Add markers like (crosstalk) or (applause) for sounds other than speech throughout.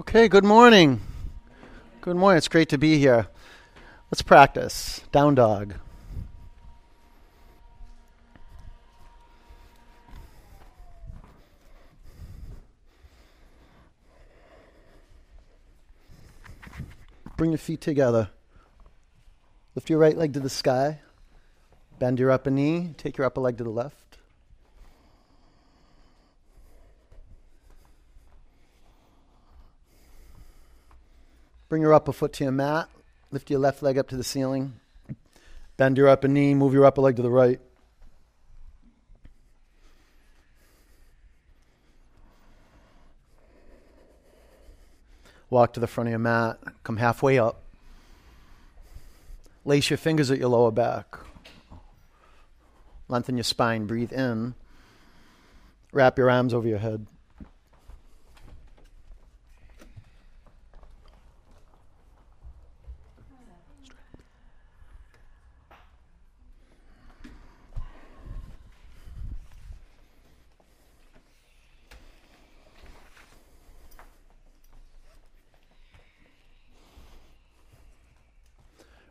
Okay, good morning. Good morning. It's great to be here. Let's practice. Down dog. Bring your feet together. Lift your right leg to the sky. Bend your upper knee. Take your upper leg to the left. Bring your upper foot to your mat. Lift your left leg up to the ceiling. Bend your upper knee. Move your upper leg to the right. Walk to the front of your mat. Come halfway up. Lace your fingers at your lower back. Lengthen your spine. Breathe in. Wrap your arms over your head.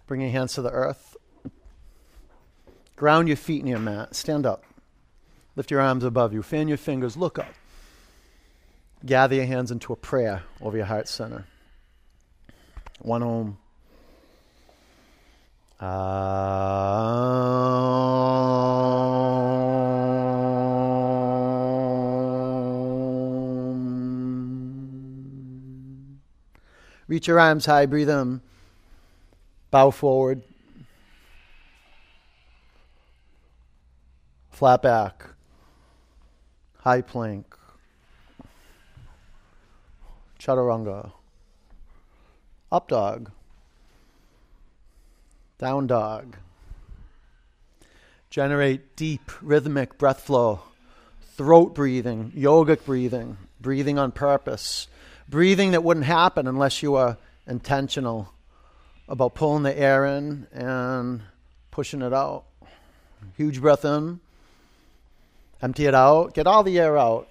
Bring your hands to the earth. Ground your feet in your mat. Stand up. Lift your arms above you. Fan your fingers. Look up. Gather your hands into a prayer over your heart center. One Om. Reach your arms high. Breathe in. Bow forward. Flat back. High plank. Chaturanga. Up dog. Down dog. Generate deep rhythmic breath flow. Throat breathing, yogic breathing, breathing on purpose, breathing that wouldn't happen unless you were intentional about pulling the air in and pushing it out. Huge breath in. Empty it out. Get all the air out.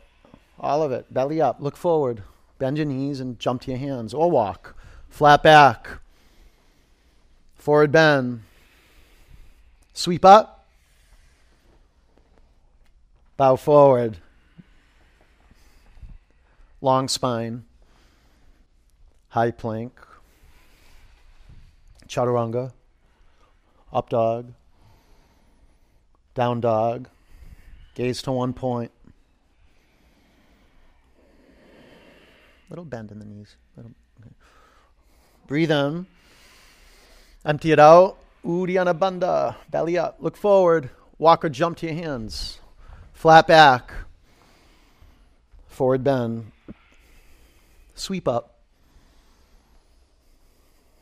All of it. Belly up. Look forward. Bend your knees and jump to your hands or walk. Flat back. Forward bend. Sweep up. Bow forward. Long spine. High plank. Chaturanga. Up dog. Down dog. Gaze to one point. Little bend in the knees. Little, okay. Breathe in. Empty it out. Uddiyana Bandha. Belly up. Look forward. Walk or jump to your hands. Flat back. Forward bend. Sweep up.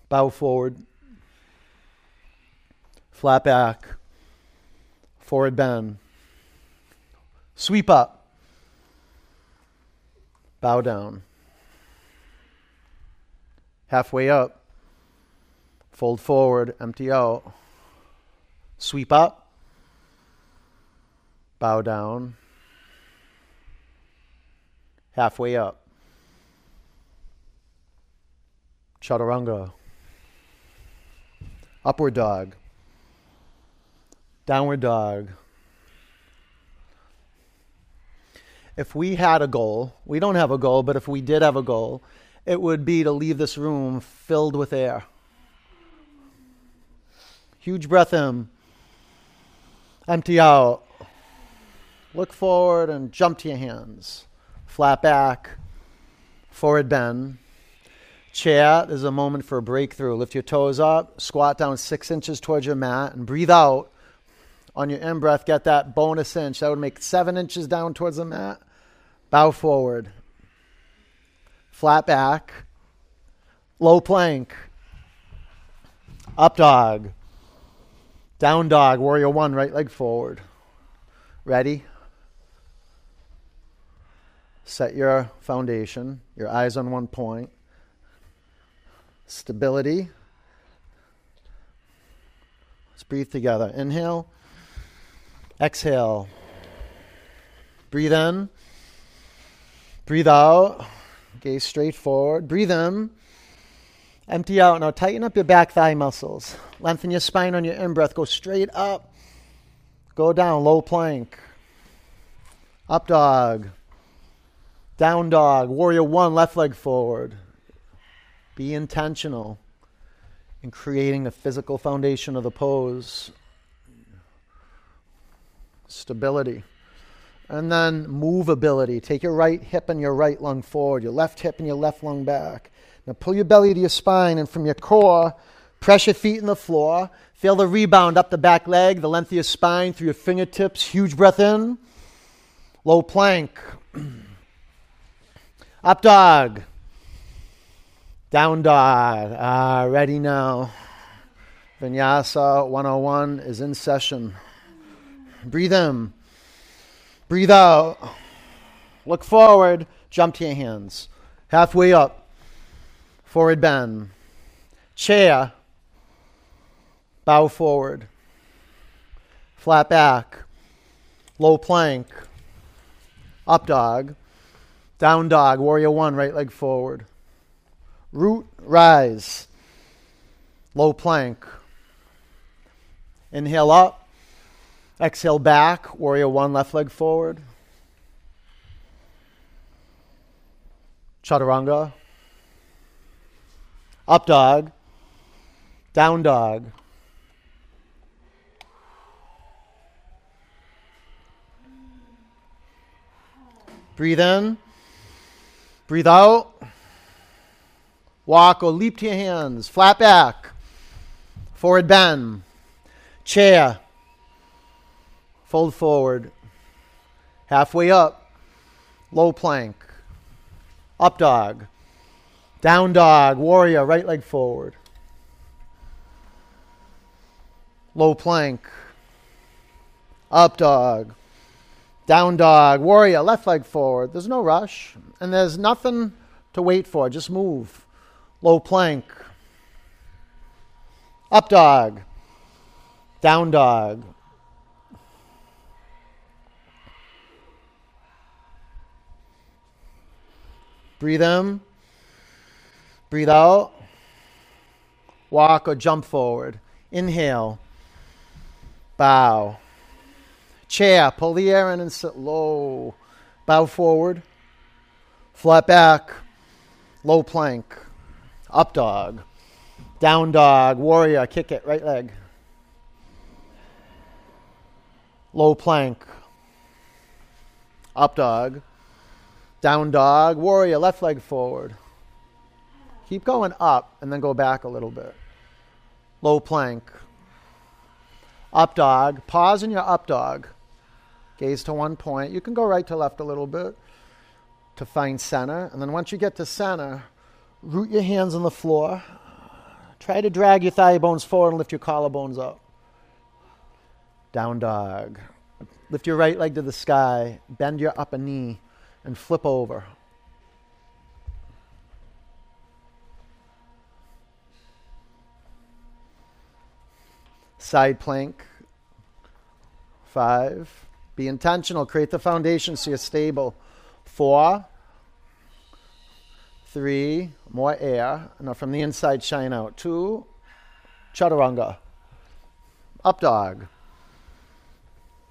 Bow forward. Flat back. Forward bend. Sweep up. Bow down. Halfway up. Fold forward, empty out. Sweep up. Bow down. Halfway up. Chaturanga. Upward dog. Downward dog. If we had a goal, we don't have a goal, but if we did have a goal, it would be to leave this room filled with air. Huge breath in. Empty out. Look forward and jump to your hands. Flat back. Forward bend. Chair, there's a moment for a breakthrough. Lift your toes up, squat down six inches towards your mat, and breathe out. On your in breath, get that bonus inch. That would make seven inches down towards the mat. Bow forward. Flat back. Low plank. Up dog. Down dog. Warrior one, right leg forward. Ready? Set your foundation, your eyes on one point. Stability. Let's breathe together. Inhale. Exhale. Breathe in. Breathe out. Gaze straight forward. Breathe in. Empty out. Now tighten up your back thigh muscles. Lengthen your spine on your in breath. Go straight up. Go down. Low plank. Up dog. Down dog. Warrior one. Left leg forward. Be intentional in creating the physical foundation of the pose. Stability. And then movability. Take your right hip and your right lung forward, your left hip and your left lung back. Now pull your belly to your spine, and from your core, press your feet in the floor. Feel the rebound up the back leg, the length of your spine through your fingertips. Huge breath in. Low plank. (clears throat) Up dog. Down dog. Ah, ready now. Vinyasa 101 is in session. Breathe in. Breathe out. Look forward. Jump to your hands. Halfway up. Forward bend. Chair. Bow forward. Flat back. Low plank. Up dog. Down dog. Warrior one. Right leg forward. Root. Rise. Low plank. Inhale up. Exhale back, warrior one, left leg forward. Chaturanga. Up dog. Down dog. Breathe in. Breathe out. Walk or leap to your hands. Flat back. Forward bend. Chair. Fold forward. Halfway up. Low plank. Up dog. Down dog. Warrior. Right leg forward. Low plank. Up dog. Down dog. Warrior. Left leg forward. There's no rush. And there's nothing to wait for. Just move. Low plank. Up dog. Down dog. Breathe in. Breathe out. Walk or jump forward. Inhale. Bow. Chair. Pull the air in and sit low. Bow forward. Flat back. Low plank. Up dog. Down dog. Warrior. Kick it. Right leg. Low plank. Up dog. Down dog, warrior, left leg forward. Keep going up and then go back a little bit. Low plank. Up dog. Pause in your up dog. Gaze to one point. You can go right to left a little bit to find center. And then once you get to center, root your hands on the floor. Try to drag your thigh bones forward and lift your collarbones up. Down dog. Lift your right leg to the sky. Bend your upper knee and flip over. Side plank. Five. Be intentional. Create the foundation so you're stable. Four. Three. More air. Now from the inside, shine out. Two. Chaturanga. Up dog.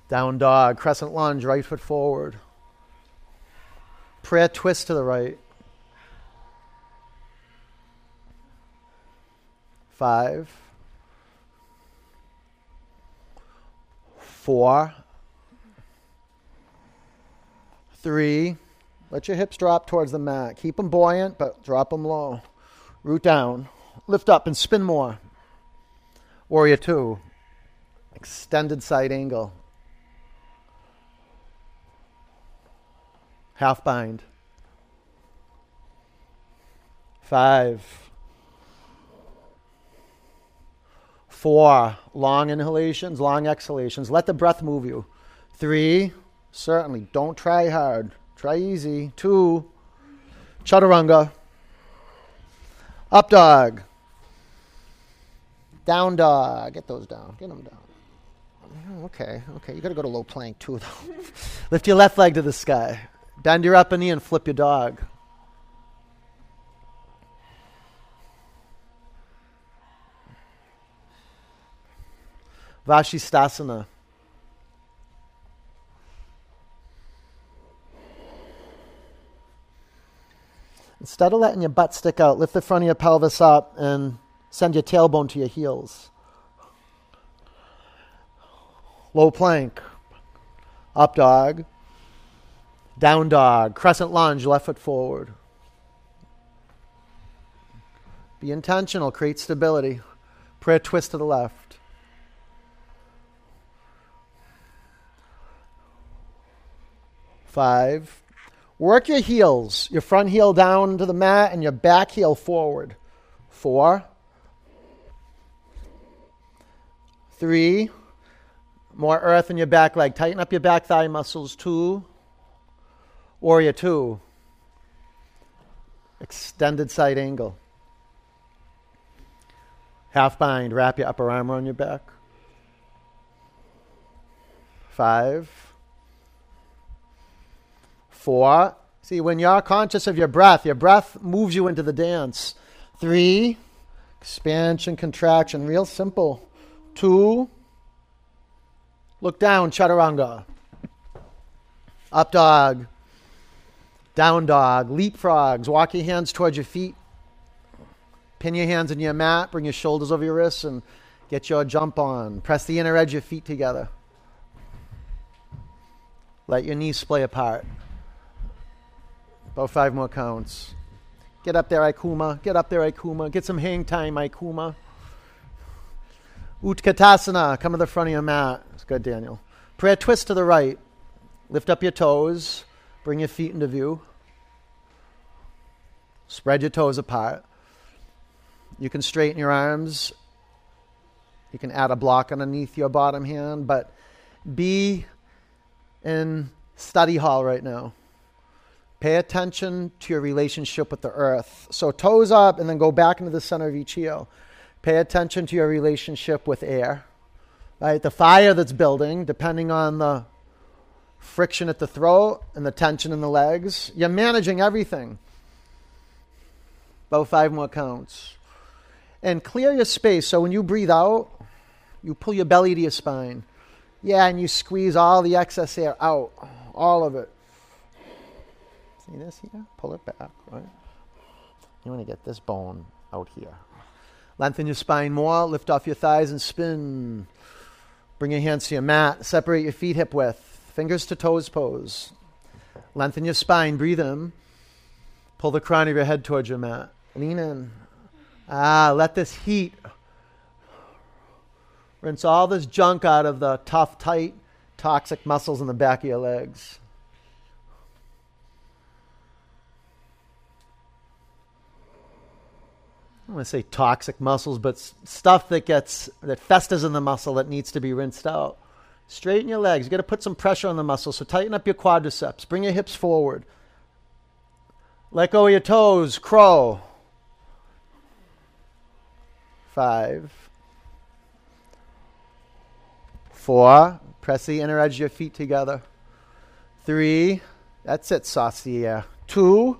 Down dog. Crescent lunge. Right foot forward. Prayer twist to the right. Five. Four. Three. Let your hips drop towards the mat. Keep them buoyant, but drop them low. Root down. Lift up and spin more. Warrior two. Extended side angle. Half bind. Five. Four, long inhalations, long exhalations. Let the breath move you. Three, certainly, don't try hard. Try easy. Two, chaturanga. Up dog. Down dog. Get those down. Get them down. Okay, okay. You got to go to low plank too, though. (laughs) Lift your left leg to the sky. Bend your upper knee and flip your dog. Vashisthasana. Instead of letting your butt stick out, lift the front of your pelvis up and send your tailbone to your heels. Low plank. Up dog down dog, crescent lunge, left foot forward. Be intentional, create stability. Prayer twist to the left. Five. Work your heels, your front heel down to the mat and your back heel forward. Four. Three. More earth in your back leg. Tighten up your back thigh muscles. Two. Warrior two. Extended side angle. Half bind. Wrap your upper arm around your back. Five. Four. See, when you're conscious of your breath, your breath moves you into the dance. Three. Expansion, contraction. Real simple. Two. Look down, chaturanga. Up dog. Down dog. Leapfrogs. Walk your hands towards your feet. Pin your hands in your mat. Bring your shoulders over your wrists and get your jump on. Press the inner edge of your feet together. Let your knees splay apart. About five more counts. Get up there, Aikuma. Get up there, Aikuma. Get some hang time, Aikuma. Utkatasana. Come to the front of your mat. It's good, Daniel. Prayer twist to the right. Lift up your toes. Bring your feet into view. Spread your toes apart. You can straighten your arms. You can add a block underneath your bottom hand, but be in study hall right now. Pay attention to your relationship with the earth. So, toes up and then go back into the center of each heel. Pay attention to your relationship with air. Right? The fire that's building, depending on the friction at the throat and the tension in the legs. You're managing everything. About five more counts. And clear your space. So when you breathe out, you pull your belly to your spine. Yeah, and you squeeze all the excess air out, all of it. See this here? Pull it back, right? You want to get this bone out here. Lengthen your spine more, lift off your thighs and spin. Bring your hands to your mat, separate your feet hip width, fingers to toes pose. Lengthen your spine, breathe in. Pull the crown of your head towards your mat. Lean in. Ah, let this heat rinse all this junk out of the tough, tight, toxic muscles in the back of your legs. I don't want to say toxic muscles, but stuff that gets that festers in the muscle that needs to be rinsed out. Straighten your legs. You got to put some pressure on the muscles. So tighten up your quadriceps. Bring your hips forward. Let go of your toes. Crow. Five. Four. Press the inner edge of your feet together. Three. That's it, saucier. Two.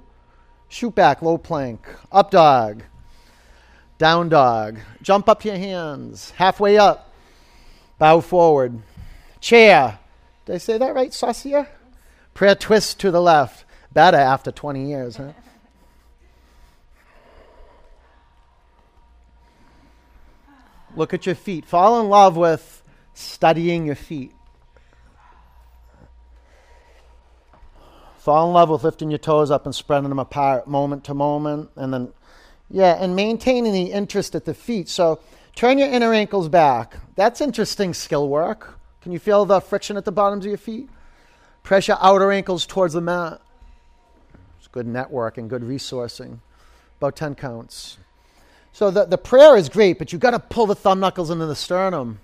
Shoot back, low plank. Up dog. Down dog. Jump up to your hands. Halfway up. Bow forward. Chair. Did I say that right, Saucier? Prayer twist to the left. Better after 20 years, huh? Look at your feet. Fall in love with studying your feet. Fall in love with lifting your toes up and spreading them apart moment to moment and then yeah, and maintaining the interest at the feet. So turn your inner ankles back. That's interesting skill work. Can you feel the friction at the bottoms of your feet? Press your outer ankles towards the mat. It's good networking, good resourcing. About 10 counts. So the, the prayer is great, but you've got to pull the thumb knuckles into the sternum.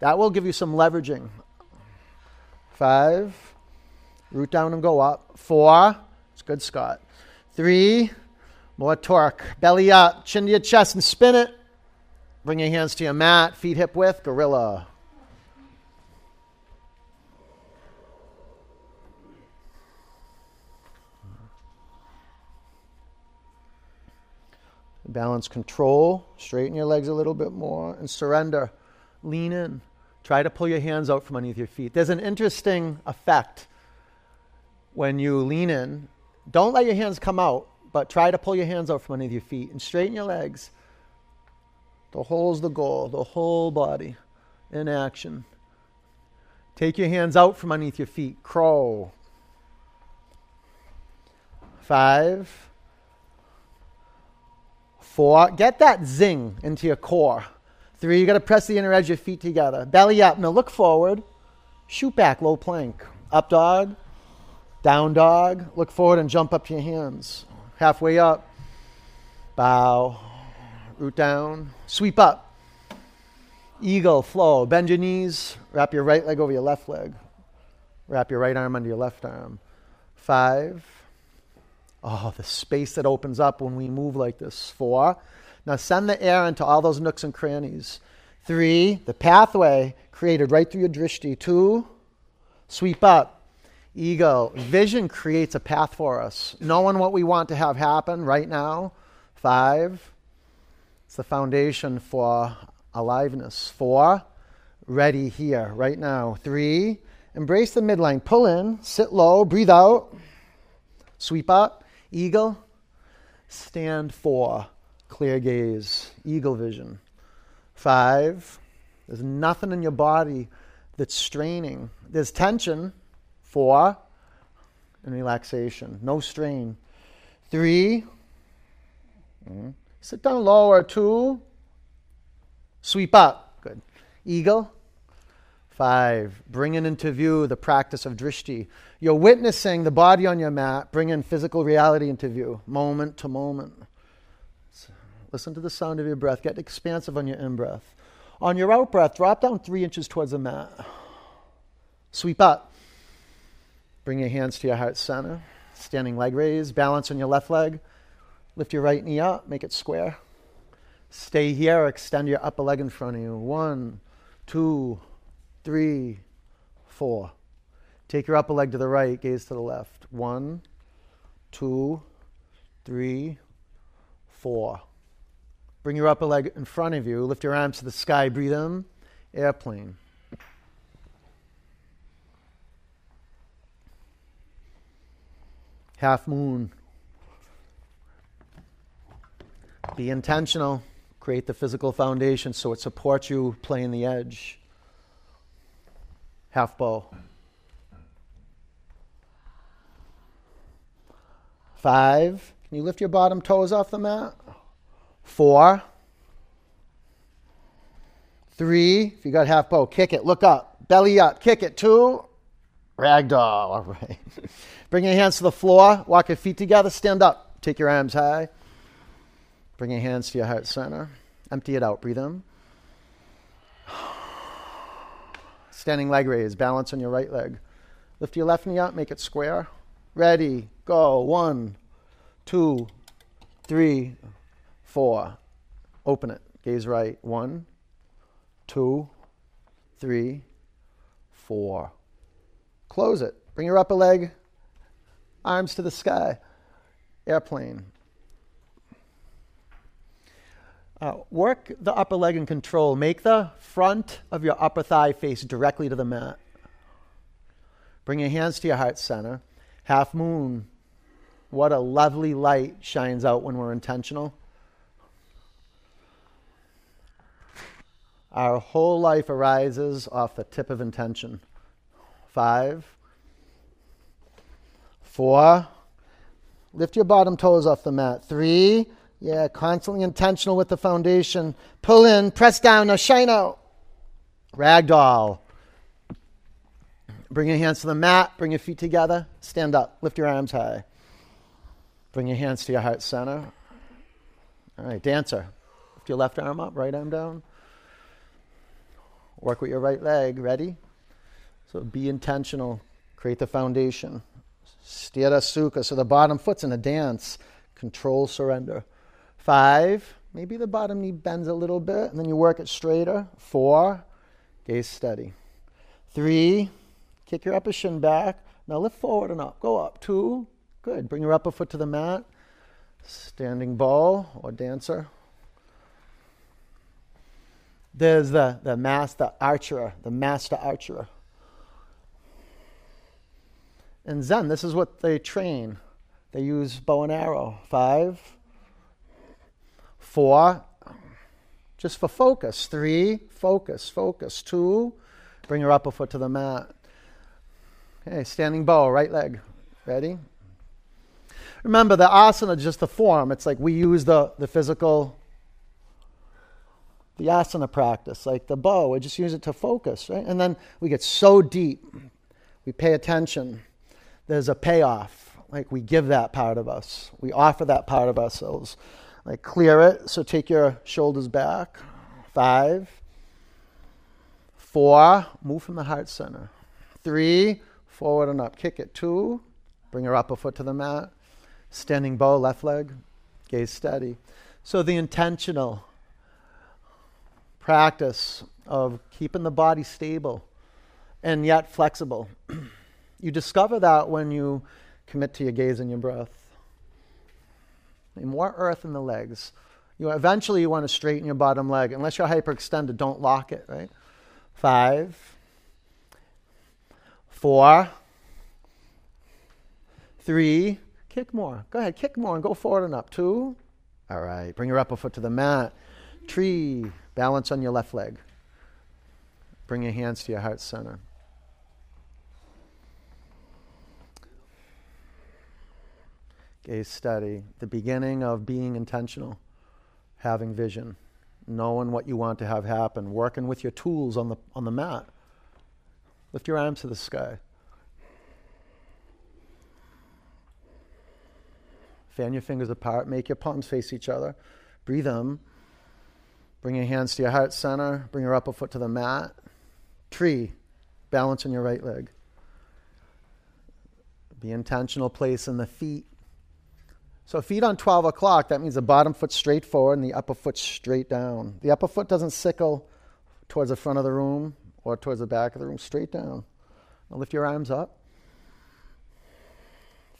That will give you some leveraging. Five. Root down and go up. Four. It's good, Scott. Three. More torque. Belly up, chin to your chest, and spin it. Bring your hands to your mat, feet hip width, gorilla. Balance control. Straighten your legs a little bit more and surrender. Lean in. Try to pull your hands out from underneath your feet. There's an interesting effect when you lean in. Don't let your hands come out, but try to pull your hands out from underneath your feet and straighten your legs. The whole's the goal, the whole body in action. Take your hands out from underneath your feet. Crow. Five. Four. Get that zing into your core. Three. You got to press the inner edge of your feet together. Belly up. Now look forward. Shoot back, low plank. Up dog. Down dog. Look forward and jump up to your hands. Halfway up. Bow. Root down. Sweep up. Eagle, flow. Bend your knees. Wrap your right leg over your left leg. Wrap your right arm under your left arm. Five. Oh, the space that opens up when we move like this. Four. Now send the air into all those nooks and crannies. Three. The pathway created right through your drishti. Two. Sweep up. Eagle. Vision creates a path for us. Knowing what we want to have happen right now. Five. It's the foundation for aliveness. Four, ready here, right now. Three, embrace the midline. Pull in, sit low, breathe out, sweep up, eagle. Stand four, clear gaze, eagle vision. Five, there's nothing in your body that's straining. There's tension. Four, and relaxation. No strain. Three, mm, sit down lower. Two, Sweep up. Good. Eagle. Five. Bringing into view the practice of drishti. You're witnessing the body on your mat, bringing physical reality into view, moment to moment. Listen to the sound of your breath. Get expansive on your in breath. On your out breath, drop down three inches towards the mat. Sweep up. Bring your hands to your heart center. Standing leg raise. Balance on your left leg. Lift your right knee up. Make it square. Stay here, extend your upper leg in front of you. One, two, three, four. Take your upper leg to the right, gaze to the left. One, two, three, four. Bring your upper leg in front of you. Lift your arms to the sky. Breathe in. Airplane. Half moon. Be intentional. Create the physical foundation so it supports you playing the edge. Half bow. Five. Can you lift your bottom toes off the mat? Four. Three. If you got half bow, kick it. Look up. Belly up. Kick it. Two. Ragdoll. (laughs) All right. Bring your hands to the floor. Walk your feet together. Stand up. Take your arms high. Bring your hands to your heart center. Empty it out. Breathe in. Standing leg raise. Balance on your right leg. Lift your left knee up. Make it square. Ready. Go. One, two, three, four. Open it. Gaze right. One, two, three, four. Close it. Bring your upper leg, arms to the sky. Airplane. Uh, work the upper leg in control. Make the front of your upper thigh face directly to the mat. Bring your hands to your heart center. Half moon. What a lovely light shines out when we're intentional. Our whole life arises off the tip of intention. Five, four, lift your bottom toes off the mat. Three, yeah, constantly intentional with the foundation. Pull in, press down, now shine out. Ragdoll. Bring your hands to the mat, bring your feet together, stand up, lift your arms high. Bring your hands to your heart center. All right, dancer. Lift your left arm up, right arm down. Work with your right leg. Ready? So be intentional. Create the foundation. Sthira Sukha. So the bottom foot's in a dance. Control surrender. Five, maybe the bottom knee bends a little bit, and then you work it straighter. Four, gaze steady. Three, kick your upper shin back. Now lift forward and up. Go up. Two, good. Bring your upper foot to the mat. Standing bow or dancer. There's the, the master archer, the master archer. In Zen, this is what they train. They use bow and arrow. Five, four, just for focus. Three, focus, focus. Two, bring your upper foot to the mat. Okay, standing bow, right leg. Ready? Remember, the asana is just the form. It's like we use the, the physical, the asana practice, like the bow. We just use it to focus, right? And then we get so deep. We pay attention. There's a payoff. Like we give that part of us. We offer that part of ourselves. Like clear it. So take your shoulders back. Five. Four. Move from the heart center. Three. Forward and up. Kick it. Two. Bring your upper foot to the mat. Standing bow, left leg, gaze steady. So the intentional practice of keeping the body stable and yet flexible. (clears throat) you discover that when you commit to your gaze and your breath. More earth in the legs. You eventually you want to straighten your bottom leg. Unless you're hyperextended, don't lock it, right? Five, four, three, Kick more. Go ahead, kick more and go forward and up. Two. All right. Bring your upper foot to the mat. Tree. Balance on your left leg. Bring your hands to your heart center. Gaze study, The beginning of being intentional, having vision, knowing what you want to have happen, working with your tools on the, on the mat. Lift your arms to the sky. Fan your fingers apart. Make your palms face each other. Breathe in. Bring your hands to your heart center. Bring your upper foot to the mat. Tree. Balance on your right leg. Be intentional place in the feet. So feet on 12 o'clock, that means the bottom foot straight forward and the upper foot straight down. The upper foot doesn't sickle towards the front of the room or towards the back of the room, straight down. Now lift your arms up.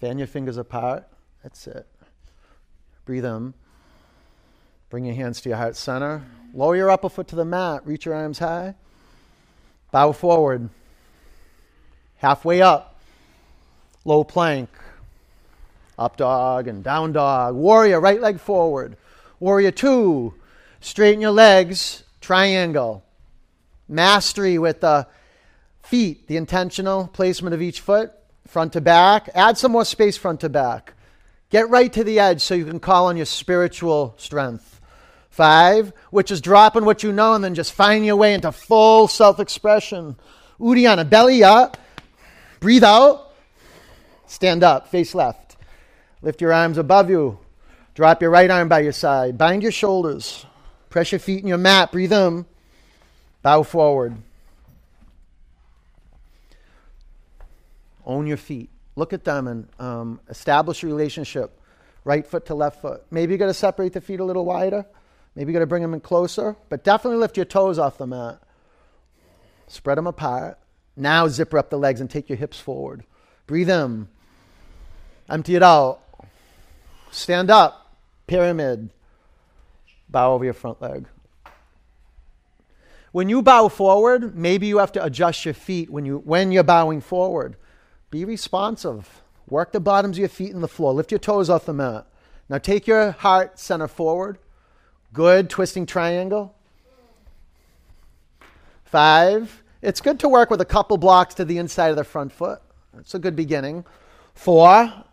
Fan your fingers apart. That's it. Breathe in. Bring your hands to your heart center. Lower your upper foot to the mat. Reach your arms high. Bow forward. Halfway up. Low plank. Up dog and down dog. Warrior, right leg forward. Warrior two. Straighten your legs. Triangle. Mastery with the feet, the intentional placement of each foot, front to back. Add some more space front to back. Get right to the edge so you can call on your spiritual strength. Five, which is dropping what you know and then just find your way into full self expression. Uddiyana, belly up. Breathe out. Stand up, face left. Lift your arms above you. Drop your right arm by your side. Bind your shoulders. Press your feet in your mat. Breathe in. Bow forward. Own your feet look at them and um, establish a relationship right foot to left foot. Maybe you got to separate the feet a little wider. Maybe you got to bring them in closer, but definitely lift your toes off the mat. Spread them apart. Now zipper up the legs and take your hips forward. Breathe in. Empty it out. Stand up. Pyramid. Bow over your front leg. When you bow forward, maybe you have to adjust your feet when you when you're bowing forward. Be responsive. Work the bottoms of your feet in the floor. Lift your toes off the mat. Now take your heart center forward. Good. Twisting triangle. Five. It's good to work with a couple blocks to the inside of the front foot. That's a good beginning. Four.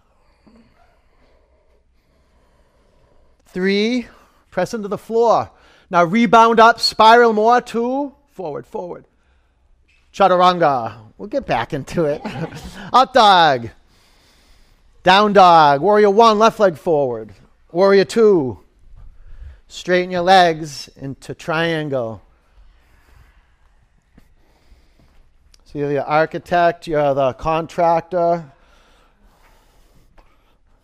Three. Press into the floor. Now rebound up, spiral more. Two. Forward, forward. Chaturanga. We'll get back into it. (laughs) Up dog. Down dog. Warrior one, left leg forward. Warrior two. Straighten your legs into triangle. So you're the architect, you're the contractor,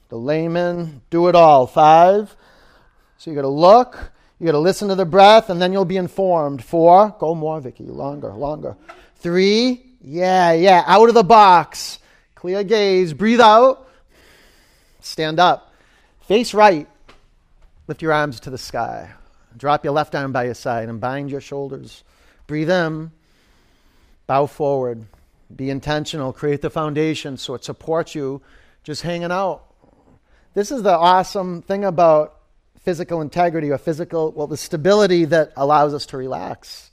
the layman. Do it all. Five. So you got to look, you got to listen to the breath, and then you'll be informed. Four. Go more, Vicky. Longer, longer. Three. Yeah, yeah. Out of the box. Clear gaze. Breathe out. Stand up. Face right. Lift your arms to the sky. Drop your left arm by your side and bind your shoulders. Breathe in. Bow forward. Be intentional. Create the foundation so it supports you just hanging out. This is the awesome thing about physical integrity or physical, well, the stability that allows us to relax.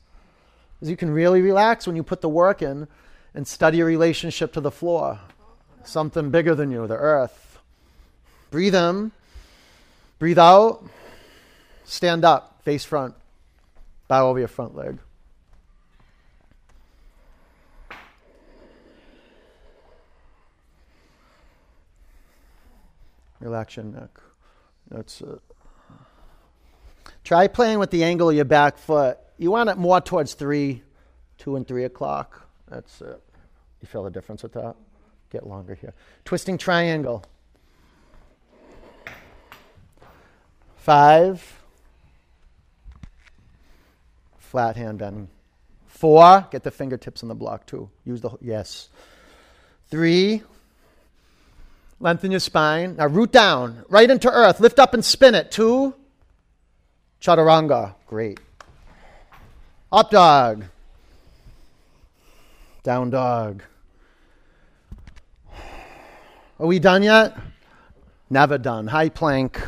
Is you can really relax when you put the work in and study your relationship to the floor, something bigger than you, the earth. Breathe in, breathe out, stand up, face front, bow over your front leg. Relax your neck. That's it. Try playing with the angle of your back foot. You want it more towards three, two and three o'clock. That's it. You feel the difference with that? Get longer here. Twisting triangle. Five. Flat hand bending. Four. Get the fingertips on the block too. Use the yes. Three. Lengthen your spine. Now root down, right into earth. Lift up and spin it. Two. Chaturanga. Great. Up dog. Down dog. Are we done yet? Never done. High plank.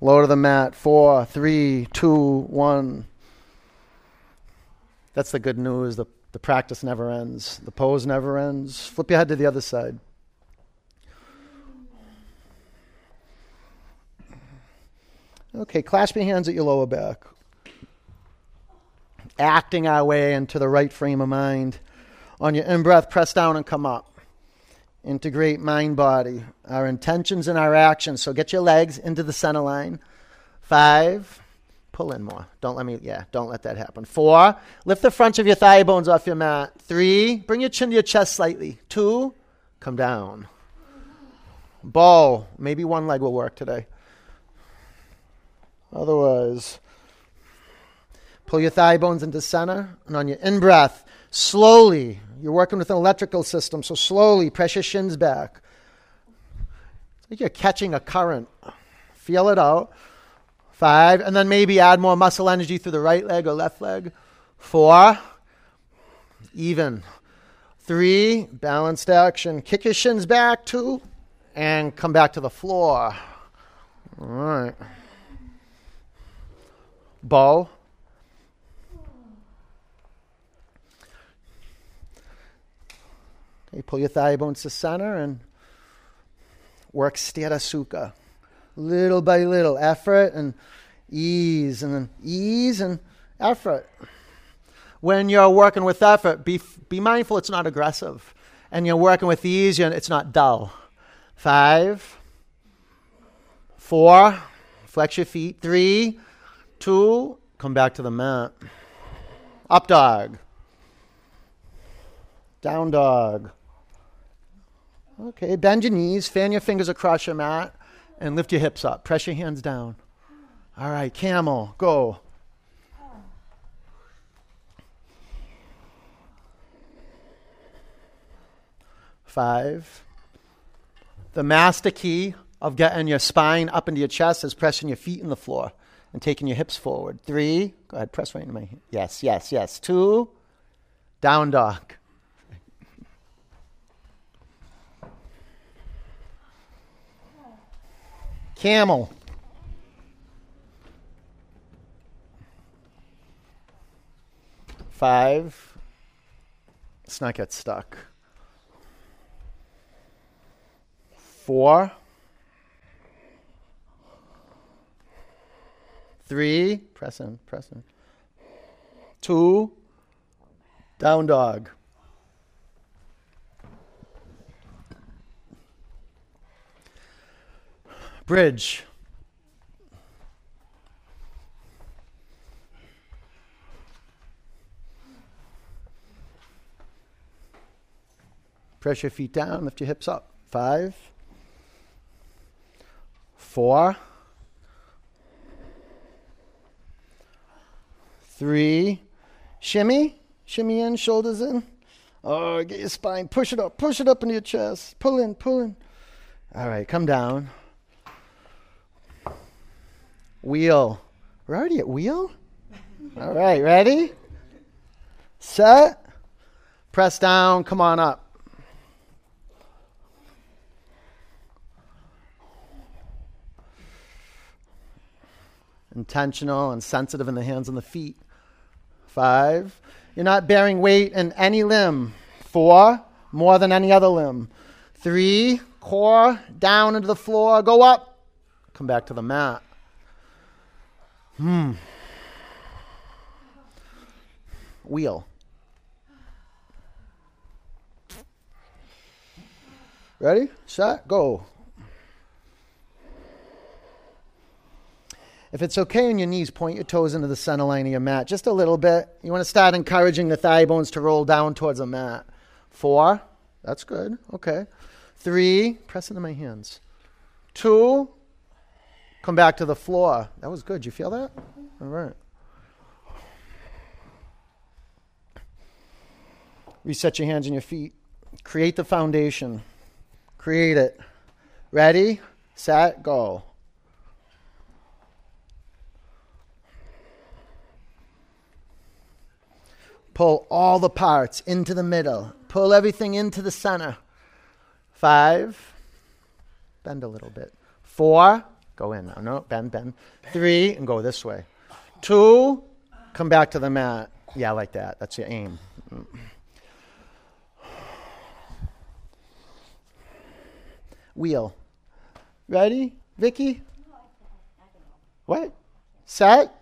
Low to the mat. Four, three, two, one. That's the good news. The, the practice never ends. The pose never ends. Flip your head to the other side. Okay, clasp your hands at your lower back. Acting our way into the right frame of mind. On your in breath, press down and come up. Integrate mind body, our intentions and our actions. So get your legs into the center line. Five, pull in more. Don't let me, yeah, don't let that happen. Four, lift the front of your thigh bones off your mat. Three, bring your chin to your chest slightly. Two, come down. Bow, maybe one leg will work today. Otherwise, pull your thigh bones into center, and on your in breath, slowly, you're working with an electrical system, so slowly press your shins back. It's like you're catching a current. Feel it out. Five, and then maybe add more muscle energy through the right leg or left leg. Four, even. Three, balanced action. Kick your shins back, two, and come back to the floor. All right bow. Okay, pull your thigh bones to center and work Sthira Sukha. Little by little, effort and ease, and then ease and effort. When you're working with effort, be, be mindful it's not aggressive. And you're working with ease, and it's not dull. Five, four, flex your feet. Three, Two, come back to the mat. Up dog. Down dog. Okay, bend your knees, fan your fingers across your mat, and lift your hips up. Press your hands down. All right, camel, go. Five. The master key of getting your spine up into your chest is pressing your feet in the floor and taking your hips forward. Three, go ahead, press right into my hand. Yes, yes, yes. Two, down dog. Camel. Five. Let's not get stuck. Four. Three, press in, press in. Two, down dog. Bridge. Press your feet down, lift your hips up. Five, four, Three. Shimmy. Shimmy in, shoulders in. Oh, get your spine. Push it up. Push it up into your chest. Pull in, pull in. All right, come down. Wheel. We're already at wheel? All right, ready? Set. Press down, come on up. Intentional and sensitive in the hands and the feet. Five. You're not bearing weight in any limb. Four. More than any other limb. Three. Core down into the floor. Go up. Come back to the mat. Hmm. Wheel. Ready? Set. Go. If it's okay on your knees, point your toes into the center line of your mat just a little bit. You want to start encouraging the thigh bones to roll down towards the mat. Four. That's good. Okay. Three. Press into my hands. Two. Come back to the floor. That was good. You feel that? All right. Reset your hands and your feet. Create the foundation. Create it. Ready, set, go. Pull all the parts into the middle. Pull everything into the center. Five. Bend a little bit. Four. Go in now. No, bend, bend. Three, and go this way. Two. Come back to the mat. Yeah, like that. That's your aim. wheel. Ready, Vicky? What? Set?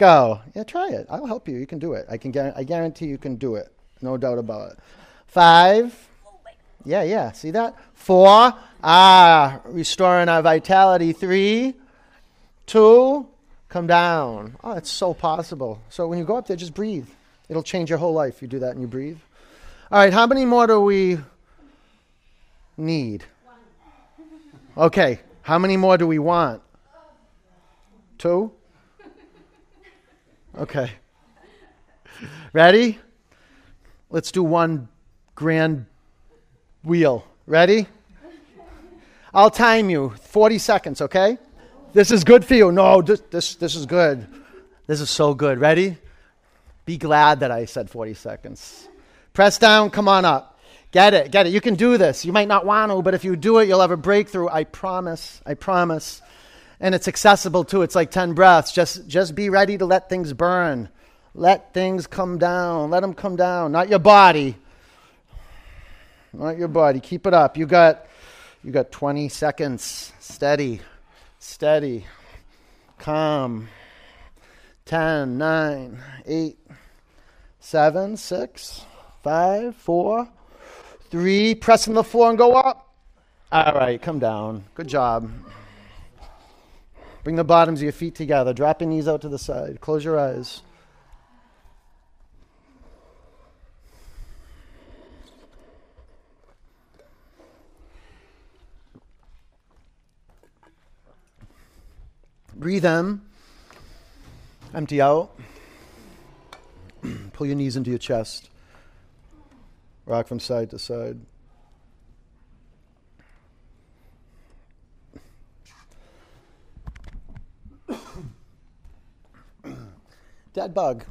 Go. Yeah, try it. I'll help you. You can do it. I can. I guarantee you can do it. No doubt about it. Five. Yeah, yeah. See that? Four. Ah, restoring our vitality. Three. Two. Come down. Oh, it's so possible. So when you go up there, just breathe. It'll change your whole life. You do that and you breathe. All right. How many more do we need? Okay, how many more do we want? Two? Okay. Ready? Let's do one grand wheel. Ready? I'll time you 40 seconds, okay? This is good for you. No, this, this, this is good. This is so good. Ready? Be glad that I said 40 seconds. Press down, come on up. Get it, get it. You can do this. You might not want to, but if you do it, you'll have a breakthrough. I promise. I promise. And it's accessible too. It's like 10 breaths. Just, just be ready to let things burn. Let things come down. Let them come down. Not your body. Not your body. Keep it up. You got, you got 20 seconds. Steady. Steady. Calm. 10, 9, 8, 7, 6, 5, 4, Three, pressing the floor and go up. All right, come down. Good job. Bring the bottoms of your feet together. Drop your knees out to the side. Close your eyes. Breathe in. Empty out. (clears throat) Pull your knees into your chest. Rock from side to side. Dead bug.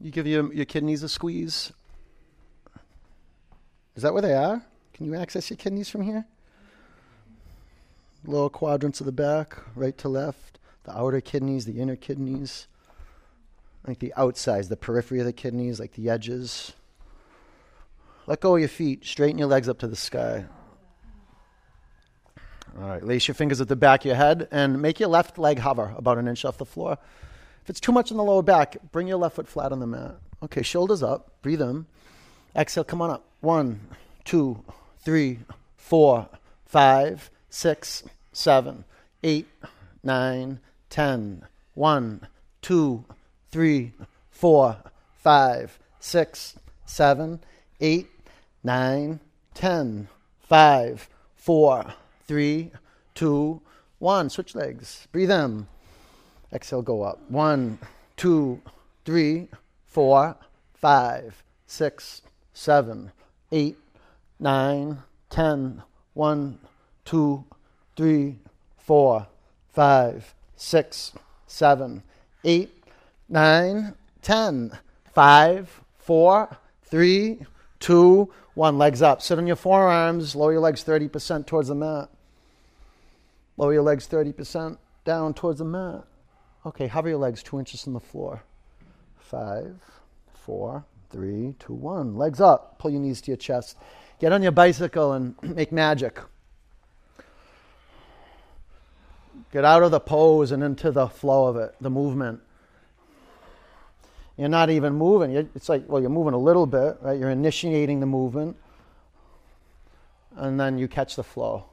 You give your, your kidneys a squeeze. Is that where they are? Can you access your kidneys from here? Lower quadrants of the back, right to left, the outer kidneys, the inner kidneys, like the outsides, the periphery of the kidneys, like the edges. Let go of your feet, straighten your legs up to the sky. All right, lace your fingers at the back of your head and make your left leg hover about an inch off the floor. If it's too much in the lower back, bring your left foot flat on the mat. Okay, shoulders up, breathe in. Exhale, come on up. One, two, three, four, five, six, seven, eight, nine, ten. One, two, three, four, five, six, seven, eight, nine, ten. Five, four, three, two, One, switch legs. Breathe in. Exhale, go up. One, two, three, four, five, six, seven, eight, nine, ten. One, two, three, four, five, six, seven, eight, nine, ten. Five, four, three, two, one. Legs up. Sit on your forearms. Lower your legs 30% towards the mat. Lower your legs 30% down towards the mat. Okay, hover your legs two inches from the floor. Five, four, three, two, one. Legs up. Pull your knees to your chest. Get on your bicycle and (clears throat) make magic. Get out of the pose and into the flow of it, the movement. You're not even moving. It's like, well, you're moving a little bit, right? You're initiating the movement, and then you catch the flow.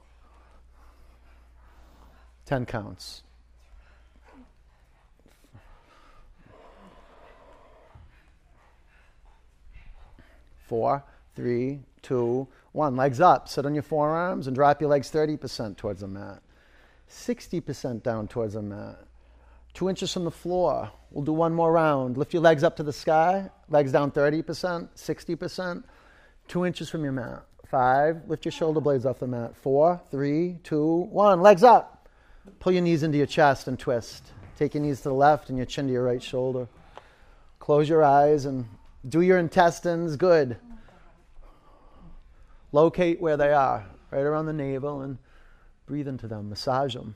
10 counts. Four, three, two, one. Legs up. Sit on your forearms and drop your legs 30% towards the mat. 60% down towards the mat two inches from the floor. We'll do one more round. Lift your legs up to the sky, legs down 30%, 60%, two inches from your mat. Five, lift your shoulder blades off the mat. Four, three, two, one. Legs up. Pull your knees into your chest and twist. Take your knees to the left and your chin to your right shoulder. Close your eyes and do your intestines. Good. Locate where they are, right around the navel, and breathe into them. Massage them.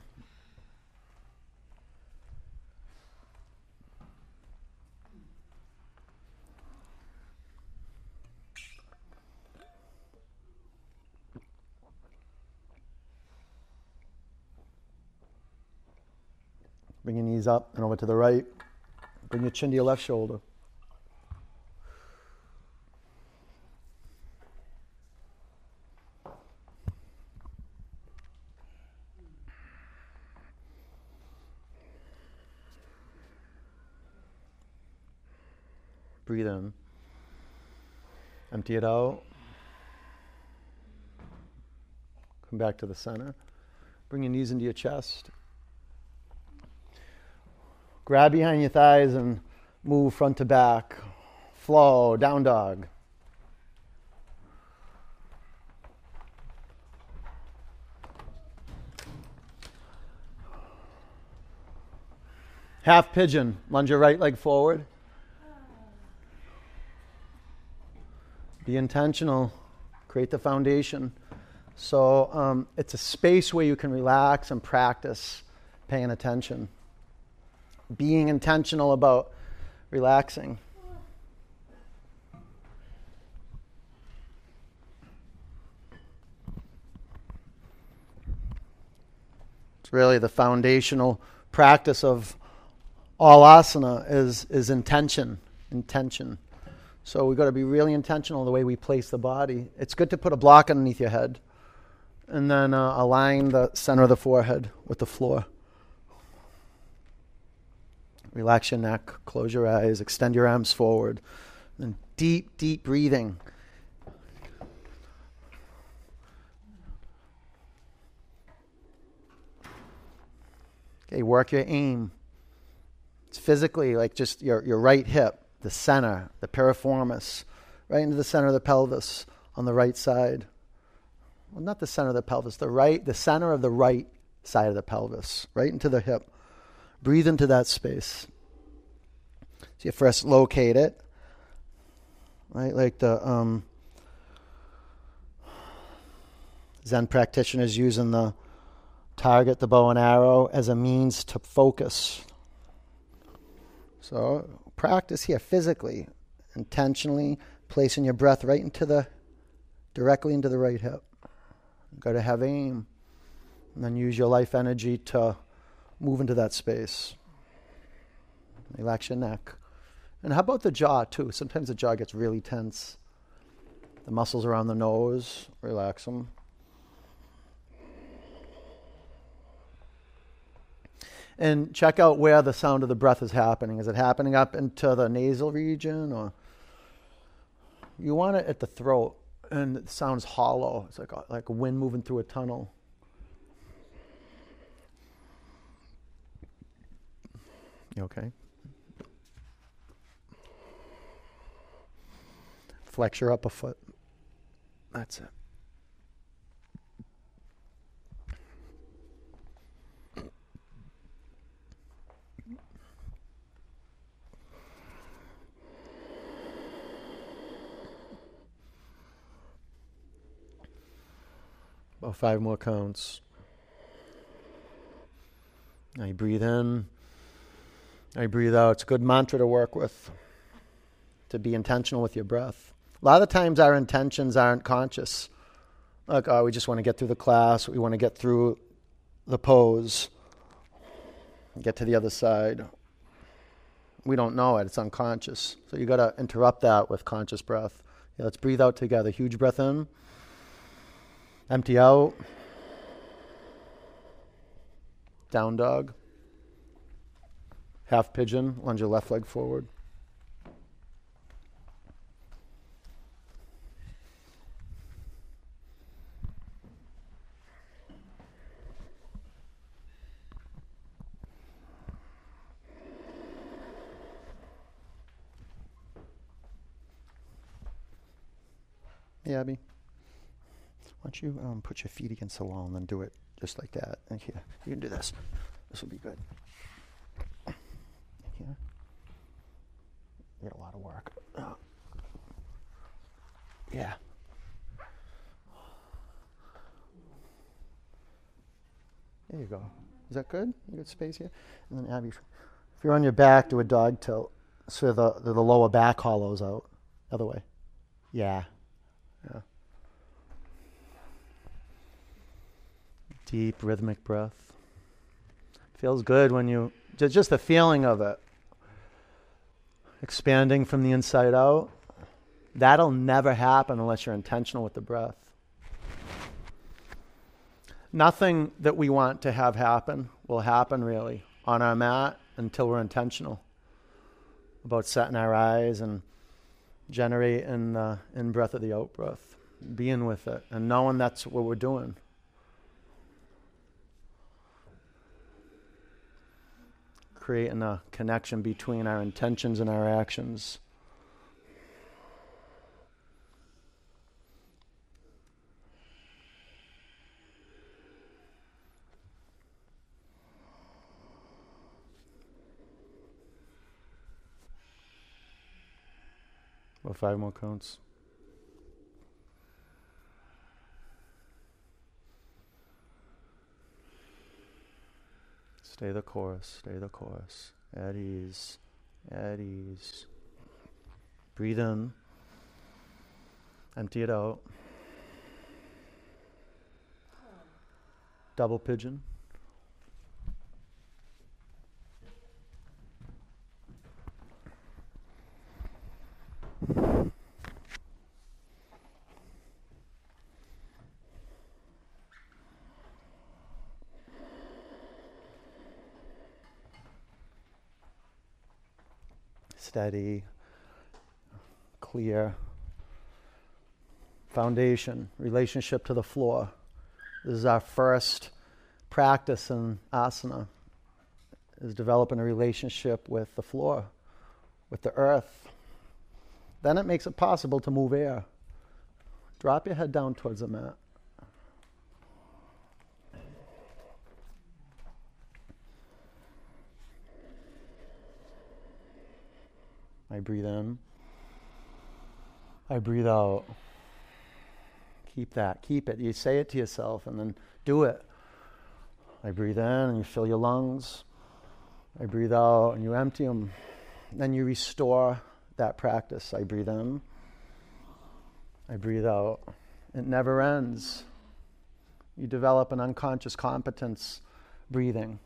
Bring your knees up and over to the right. Bring your chin to your left shoulder. Empty it out. Come back to the center. Bring your knees into your chest. Grab behind your thighs and move front to back. Flow, down dog. Half pigeon, lunge your right leg forward. Be intentional, create the foundation. So um, it's a space where you can relax and practice paying attention being intentional about relaxing. It's really the foundational practice of all asana is, is intention. Intention. So we've got to be really intentional the way we place the body. It's good to put a block underneath your head and then uh, align the center of the forehead with the floor. Relax your neck, close your eyes, extend your arms forward. And deep, deep breathing. Okay, work your aim. It's physically like just your, your right hip, the center, the piriformis, right into the center of the pelvis on the right side. Well, not the center of the pelvis, the right, the center of the right side of the pelvis, right into the hip. Breathe into that space. So you first locate it, right? Like the um, Zen practitioners using the target, the bow and arrow, as a means to focus. So practice here physically, intentionally placing your breath right into the directly into the right hip. You've got to have aim, and then use your life energy to move into that space. Relax your neck. And how about the jaw, too? Sometimes the jaw gets really tense. The muscles around the nose, relax them. and check out where the sound of the breath is happening. Is it happening up into the nasal region or you want it at the throat and it sounds hollow. It's like a, like a wind moving through a tunnel. Okay? Flex your upper foot. That's it. About five more counts. Now you breathe in. Now you breathe out. It's a good mantra to work with, to be intentional with your breath. A lot of times our intentions aren't conscious. Like, oh, we just want to get through the class. We want to get through the pose, get to the other side. We don't know it. It's unconscious. So you got to interrupt that with conscious breath. Yeah, let's breathe out together. Huge breath in. Empty out. Down dog. Half pigeon. Lunge your left leg forward. Abby. Why don't you um, put your feet against the wall and then do it just like that? And here, you can do this. This will be good. Here. You got a lot of work. Oh. Yeah. There you go. Is that good? You got space here? And then Abby, if you're on your back, do a dog tilt so the, the, lower back hollows out. Other way. Yeah. Deep rhythmic breath. Feels good when you just, the feeling of it expanding from the inside out. That'll never happen unless you're intentional with the breath. Nothing that we want to have happen will happen really on our mat until we're intentional about setting our eyes and generating uh, in breath of the out breath, being with it, and knowing that's what we're doing. Creating a connection between our intentions and our actions. About five more counts. Stay the course, stay the course. At ease, at ease. Breathe in, empty it out. Double pigeon. Steady, clear foundation, relationship to the floor. This is our first practice in asana is developing a relationship with the floor, with the earth. Then it makes it possible to move air. Drop your head down towards the mat. I breathe in. I breathe out. Keep that. Keep it. You say it to yourself and then do it. I breathe in and you fill your lungs. I breathe out and you empty them. Then you restore that practice. I breathe in. I breathe out. It never ends. You develop an unconscious competence breathing.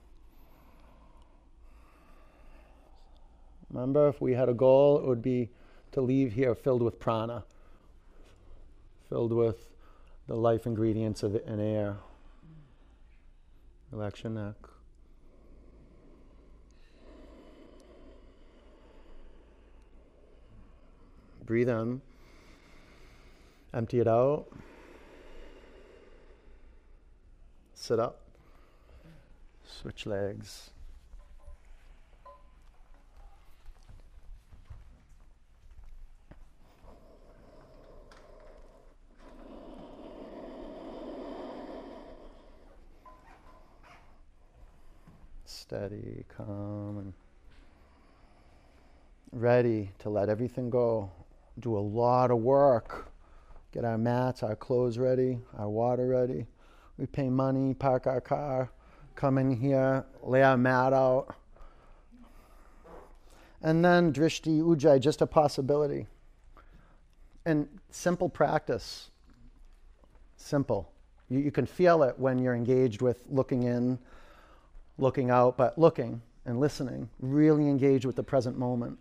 Remember, if we had a goal, it would be to leave here filled with prana, filled with the life ingredients of an air. Relax your neck. Breathe in. Empty it out. Sit up. Switch legs. Steady, calm, and ready to let everything go. Do a lot of work. Get our mats, our clothes ready, our water ready. We pay money, park our car, come in here, lay our mat out. And then drishti ujjayi, just a possibility. And simple practice. Simple. You, you can feel it when you're engaged with looking in, looking out, but looking and listening, really engaged with the present moment.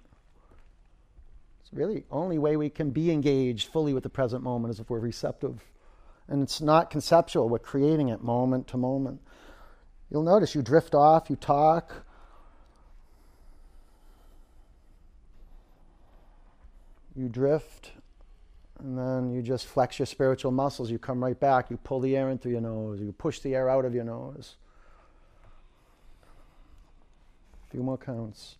It's really only way we can be engaged fully with the present moment is if we're receptive. And it's not conceptual, we're creating it moment to moment. You'll notice you drift off, you talk. You drift, and then you just flex your spiritual muscles. You come right back. You pull the air in through your nose. You push the air out of your nose. A few more counts.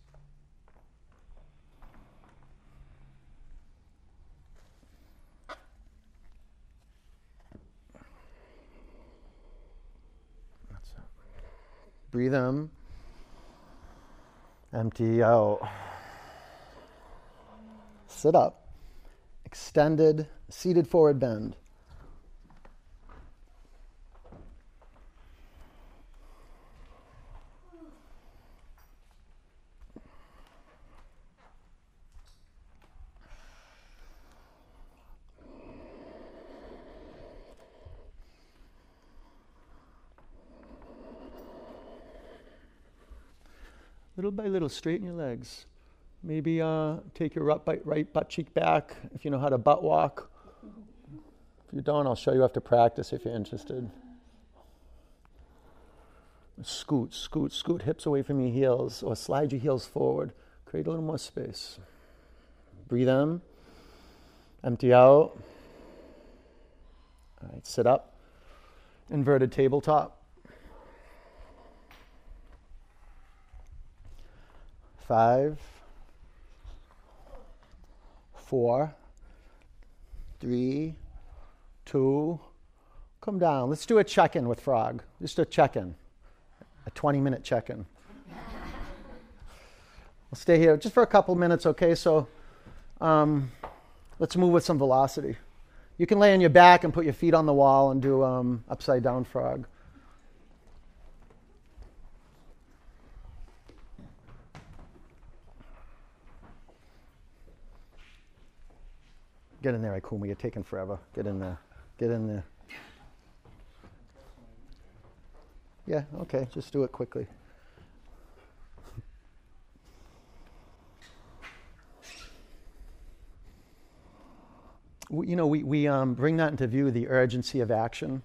That's it. Breathe in. Empty out. Sit up extended, seated forward bend. By little, straighten your legs. Maybe uh, take your right, right butt cheek back if you know how to butt walk. If you don't, I'll show you after practice if you're interested. Scoot, scoot, scoot hips away from your heels or slide your heels forward. Create a little more space. Breathe in, empty out. All right, sit up. Inverted tabletop. Five four, three, two, come down. Let's do a check in with Frog. Just a check in, a 20 minute check in. I'll stay here just for a couple minutes, okay? So um, let's move with some velocity. You can lay on your back and put your feet on the wall and do um, upside down frog. Get in there, Ikuma. You're taking forever. Get in there. Get in there. Yeah, okay. Just do it quickly. you know, we, we um, bring that into view the urgency of action.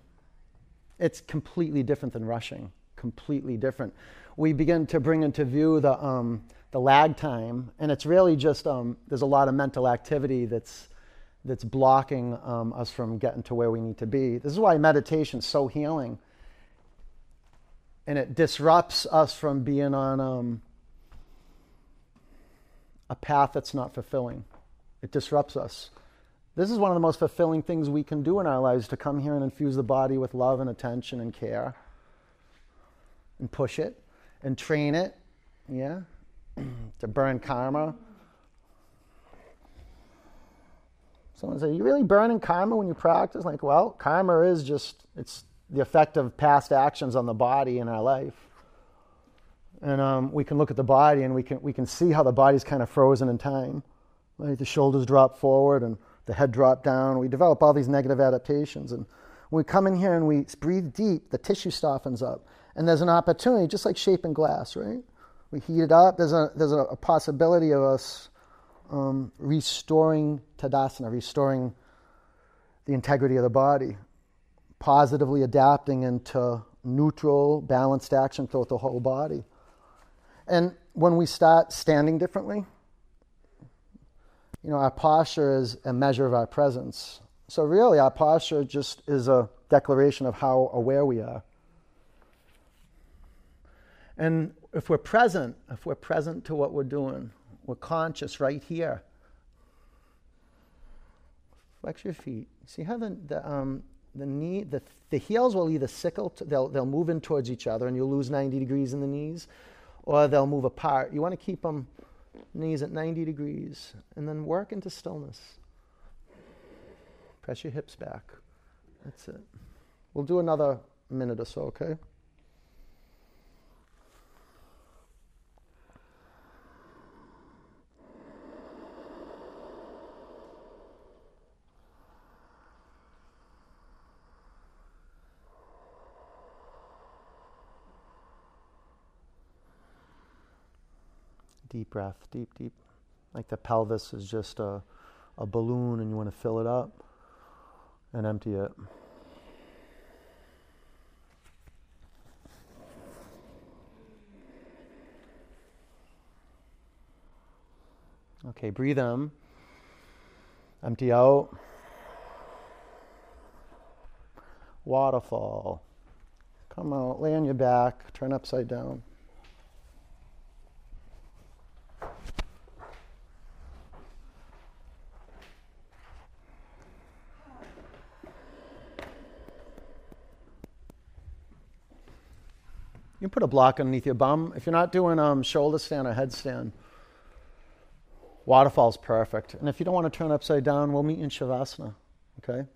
It's completely different than rushing, completely different. We begin to bring into view the, um, the lag time, and it's really just um, there's a lot of mental activity that's that's blocking um, us from getting to where we need to be. This is why meditation is so healing. And it disrupts us from being on um, a path that's not fulfilling. It disrupts us. This is one of the most fulfilling things we can do in our lives to come here and infuse the body with love and attention and care and push it and train it, yeah, (clears throat) to burn karma Someone say, "You really burning karma when you practice?" Like, well, karma is just it's the effect of past actions on the body in our life, and um, we can look at the body and we can we can see how the body's kind of frozen in time. The shoulders drop forward and the head drop down. We develop all these negative adaptations, and we come in here and we breathe deep, the tissue softens up, and there's an opportunity, just like shaping glass, right? We heat it up. There's a there's a possibility of us um, restoring tadasana, restoring the integrity of the body, positively adapting into neutral, balanced action throughout the whole body. And when we start standing differently, you know, our posture is a measure of our presence. So, really, our posture just is a declaration of how aware we are. And if we're present, if we're present to what we're doing, we're conscious right here. Flex your feet. See how the, the, um, the knee, the, the heels will either sickle, to, they'll, they'll move in towards each other and you'll lose 90 degrees in the knees, or they'll move apart. You want to keep them knees at 90 degrees and then work into stillness. Press your hips back. That's it. We'll do another minute or so, okay? Deep breath, deep, deep. Like the pelvis is just a, a balloon and you want to fill it up and empty it. Okay, breathe in. Empty out. Waterfall. Come out, lay on your back, turn upside down. Put a block underneath your bum. If you're not doing um, shoulder stand or headstand, waterfall's perfect. And if you don't want to turn upside down, we'll meet in Shavasana. Okay?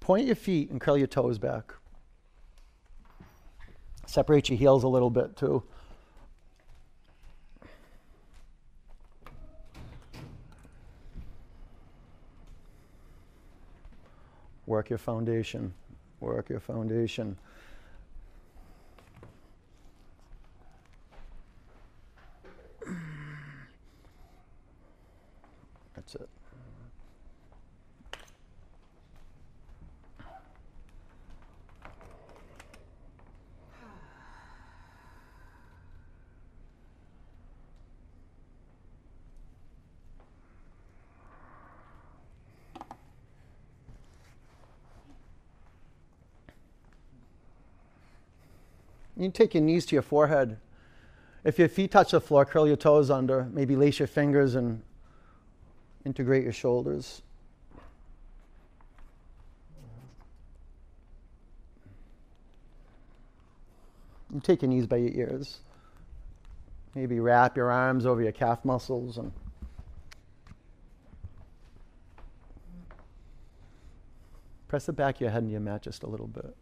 Point your feet and curl your toes back. Separate your heels a little bit too. Work your foundation. Work your foundation. That's it. You take your knees to your forehead. If your feet touch the floor, curl your toes under. Maybe lace your fingers and integrate your shoulders. You take your knees by your ears. Maybe wrap your arms over your calf muscles and press the back of your head into your mat just a little bit.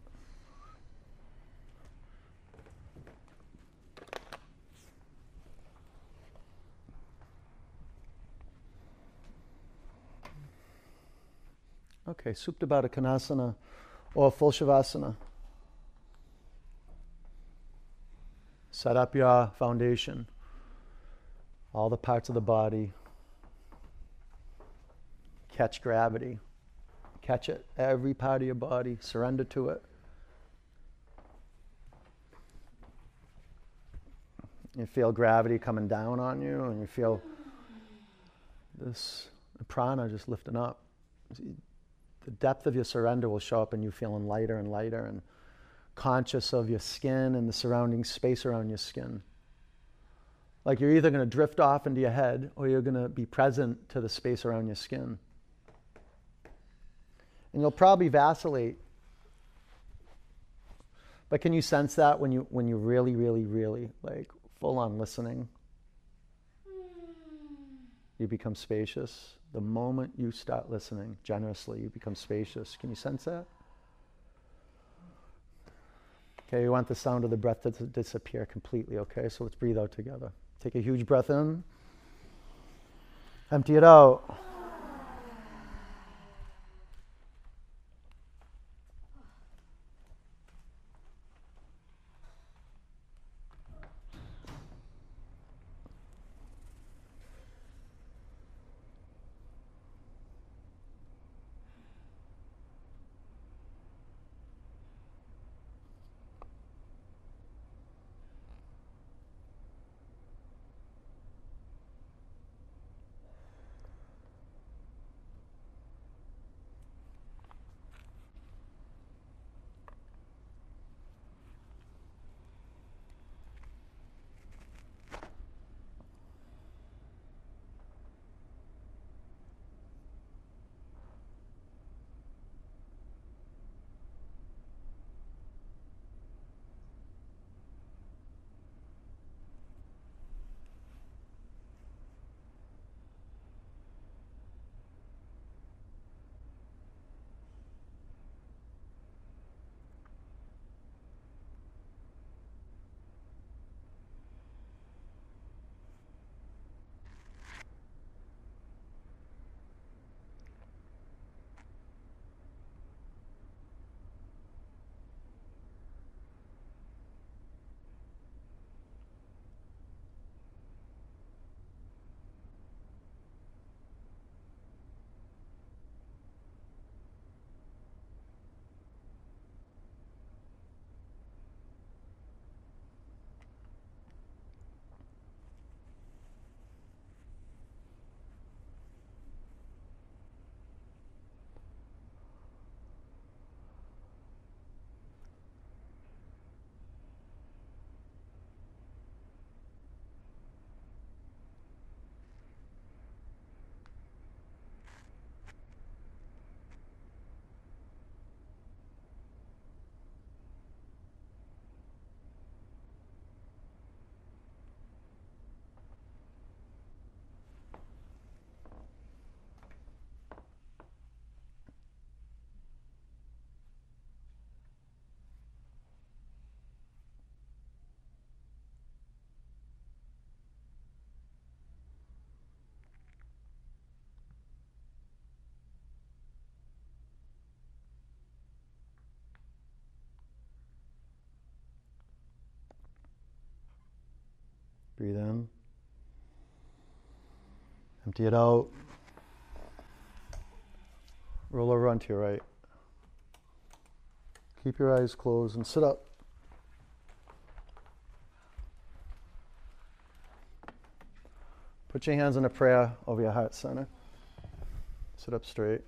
Okay, Supta Baddha Konasana or full Shavasana. Set up your foundation, all the parts of the body. Catch gravity. Catch it, every part of your body. Surrender to it. You feel gravity coming down on you, and you feel this prana just lifting up the depth of your surrender will show up in you feeling lighter and lighter and conscious of your skin and the surrounding space around your skin. Like you're either going to drift off into your head or you're going to be present to the space around your skin. And you'll probably vacillate. But can you sense that when you when you really, really, really like full on listening? You become spacious. The moment you start listening generously, you become spacious. Can you sense that? Okay, we want the sound of the breath to disappear completely, okay? So let's breathe out together. Take a huge breath in, empty it out. Breathe in. Empty it out. Roll over onto your right. Keep your eyes closed and sit up. Put your hands in a prayer over your heart center. Sit up straight.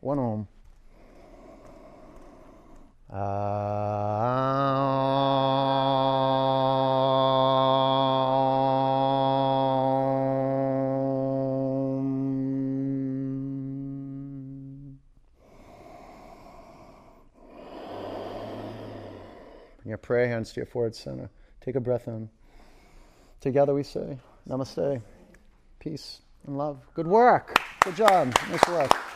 One Om. Bring your prayer hands to your forehead center. Take a breath in. Together we say, Namaste. Peace and love. Good work. Good job. Nice work.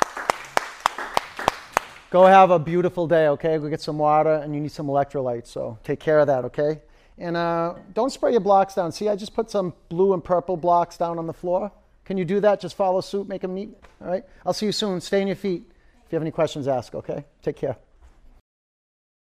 Go have a beautiful day, okay? Go get some water and you need some electrolytes, so take care of that, okay? And uh, don't spray your blocks down. See, I just put some blue and purple blocks down on the floor. Can you do that? Just follow suit, make them neat, all right? I'll see you soon. Stay on your feet. If you have any questions, ask, okay? Take care.